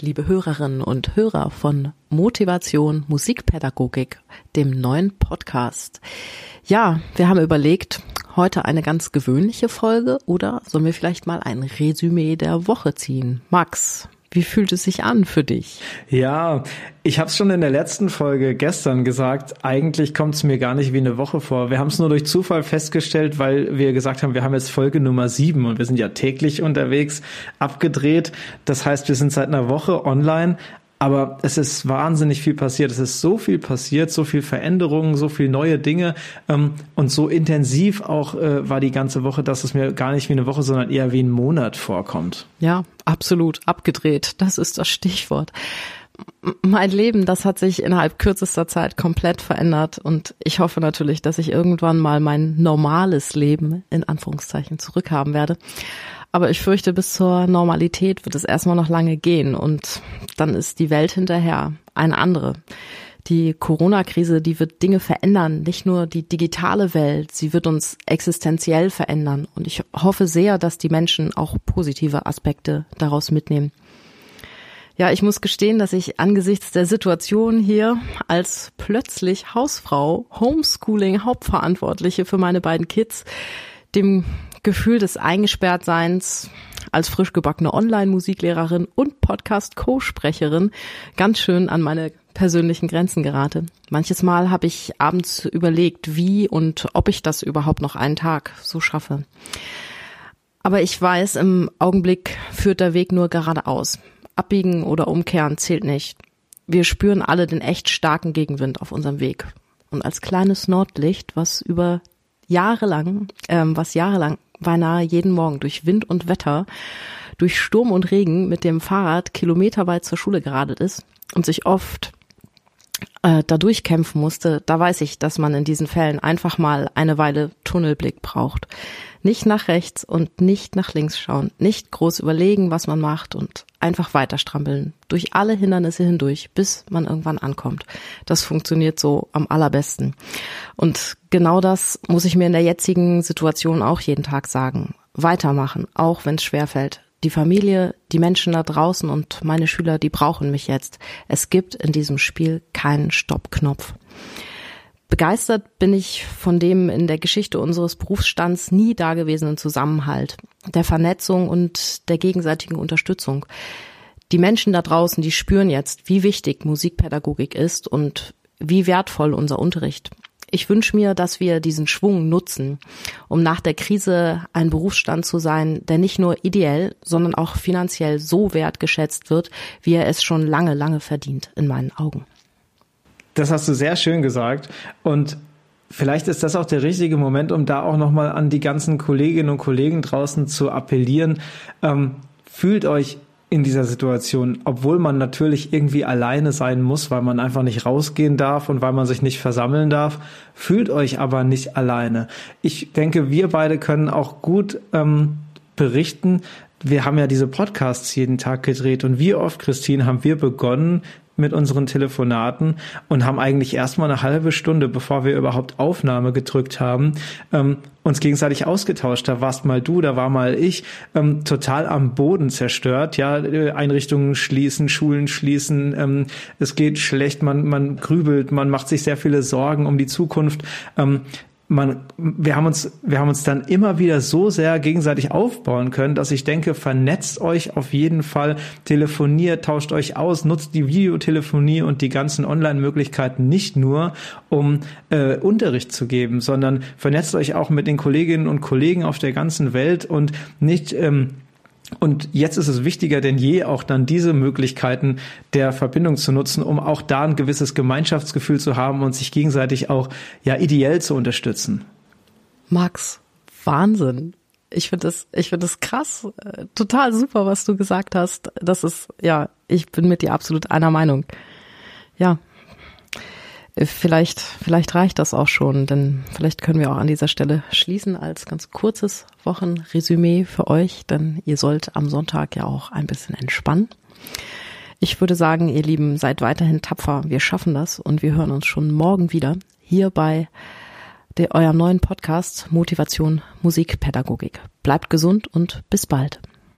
liebe Hörerinnen und Hörer von Motivation Musikpädagogik, dem neuen Podcast. Ja, wir haben überlegt, heute eine ganz gewöhnliche Folge oder sollen wir vielleicht mal ein Resümee der Woche ziehen? Max, wie fühlt es sich an für dich? Ja, ich habe es schon in der letzten Folge gestern gesagt. Eigentlich kommt es mir gar nicht wie eine Woche vor. Wir haben es nur durch Zufall festgestellt, weil wir gesagt haben, wir haben jetzt Folge Nummer sieben und wir sind ja täglich unterwegs, abgedreht. Das heißt, wir sind seit einer Woche online. Aber es ist wahnsinnig viel passiert. Es ist so viel passiert, so viel Veränderungen, so viel neue Dinge ähm, und so intensiv auch äh, war die ganze Woche, dass es mir gar nicht wie eine Woche, sondern eher wie ein Monat vorkommt. Ja, absolut abgedreht. Das ist das Stichwort. Mein Leben, das hat sich innerhalb kürzester Zeit komplett verändert und ich hoffe natürlich, dass ich irgendwann mal mein normales Leben in Anführungszeichen zurückhaben werde. Aber ich fürchte, bis zur Normalität wird es erstmal noch lange gehen und dann ist die Welt hinterher eine andere. Die Corona-Krise, die wird Dinge verändern, nicht nur die digitale Welt, sie wird uns existenziell verändern. Und ich hoffe sehr, dass die Menschen auch positive Aspekte daraus mitnehmen. Ja, ich muss gestehen, dass ich angesichts der Situation hier als plötzlich Hausfrau, Homeschooling Hauptverantwortliche für meine beiden Kids, dem Gefühl des Eingesperrtseins als frisch gebackene Online-Musiklehrerin und Podcast-Co-Sprecherin ganz schön an meine persönlichen Grenzen gerate. Manches Mal habe ich abends überlegt, wie und ob ich das überhaupt noch einen Tag so schaffe. Aber ich weiß, im Augenblick führt der Weg nur geradeaus. Abbiegen oder umkehren zählt nicht. Wir spüren alle den echt starken Gegenwind auf unserem Weg. Und als kleines Nordlicht, was über jahrelang, ähm, was jahrelang beinahe jeden Morgen durch Wind und Wetter, durch Sturm und Regen mit dem Fahrrad kilometerweit zur Schule geradelt ist und sich oft äh, dadurch kämpfen musste, da weiß ich, dass man in diesen Fällen einfach mal eine Weile Tunnelblick braucht. Nicht nach rechts und nicht nach links schauen, nicht groß überlegen, was man macht und einfach weiterstrampeln, durch alle Hindernisse hindurch, bis man irgendwann ankommt. Das funktioniert so am allerbesten. Und genau das muss ich mir in der jetzigen Situation auch jeden Tag sagen. Weitermachen, auch wenn es schwerfällt. Die Familie, die Menschen da draußen und meine Schüler, die brauchen mich jetzt. Es gibt in diesem Spiel keinen Stoppknopf. Begeistert bin ich von dem in der Geschichte unseres Berufsstands nie dagewesenen Zusammenhalt, der Vernetzung und der gegenseitigen Unterstützung. Die Menschen da draußen, die spüren jetzt, wie wichtig Musikpädagogik ist und wie wertvoll unser Unterricht. Ich wünsche mir, dass wir diesen Schwung nutzen, um nach der Krise ein Berufsstand zu sein, der nicht nur ideell, sondern auch finanziell so wertgeschätzt wird, wie er es schon lange, lange verdient, in meinen Augen. Das hast du sehr schön gesagt. Und vielleicht ist das auch der richtige Moment, um da auch nochmal an die ganzen Kolleginnen und Kollegen draußen zu appellieren. Ähm, fühlt euch in dieser Situation, obwohl man natürlich irgendwie alleine sein muss, weil man einfach nicht rausgehen darf und weil man sich nicht versammeln darf, fühlt euch aber nicht alleine. Ich denke, wir beide können auch gut ähm, berichten, wir haben ja diese Podcasts jeden Tag gedreht und wie oft, Christine, haben wir begonnen, mit unseren Telefonaten und haben eigentlich erstmal eine halbe Stunde, bevor wir überhaupt Aufnahme gedrückt haben, ähm, uns gegenseitig ausgetauscht. Da warst mal du, da war mal ich, ähm, total am Boden zerstört. Ja, äh, Einrichtungen schließen, Schulen schließen, ähm, es geht schlecht, man, man grübelt, man macht sich sehr viele Sorgen um die Zukunft. Ähm, man, wir haben uns, wir haben uns dann immer wieder so sehr gegenseitig aufbauen können, dass ich denke, vernetzt euch auf jeden Fall, telefoniert, tauscht euch aus, nutzt die Videotelefonie und die ganzen Online-Möglichkeiten nicht nur, um äh, Unterricht zu geben, sondern vernetzt euch auch mit den Kolleginnen und Kollegen auf der ganzen Welt und nicht ähm, und jetzt ist es wichtiger denn je, auch dann diese Möglichkeiten der Verbindung zu nutzen, um auch da ein gewisses Gemeinschaftsgefühl zu haben und sich gegenseitig auch ja ideell zu unterstützen. Max, Wahnsinn. Ich finde das, ich finde das krass, äh, total super, was du gesagt hast. Das ist, ja, ich bin mit dir absolut einer Meinung. Ja, Vielleicht, vielleicht reicht das auch schon, denn vielleicht können wir auch an dieser Stelle schließen als ganz kurzes Wochenresümee für euch, denn ihr sollt am Sonntag ja auch ein bisschen entspannen. Ich würde sagen, ihr Lieben, seid weiterhin tapfer. Wir schaffen das und wir hören uns schon morgen wieder hier bei eurem neuen Podcast Motivation Musikpädagogik. Bleibt gesund und bis bald.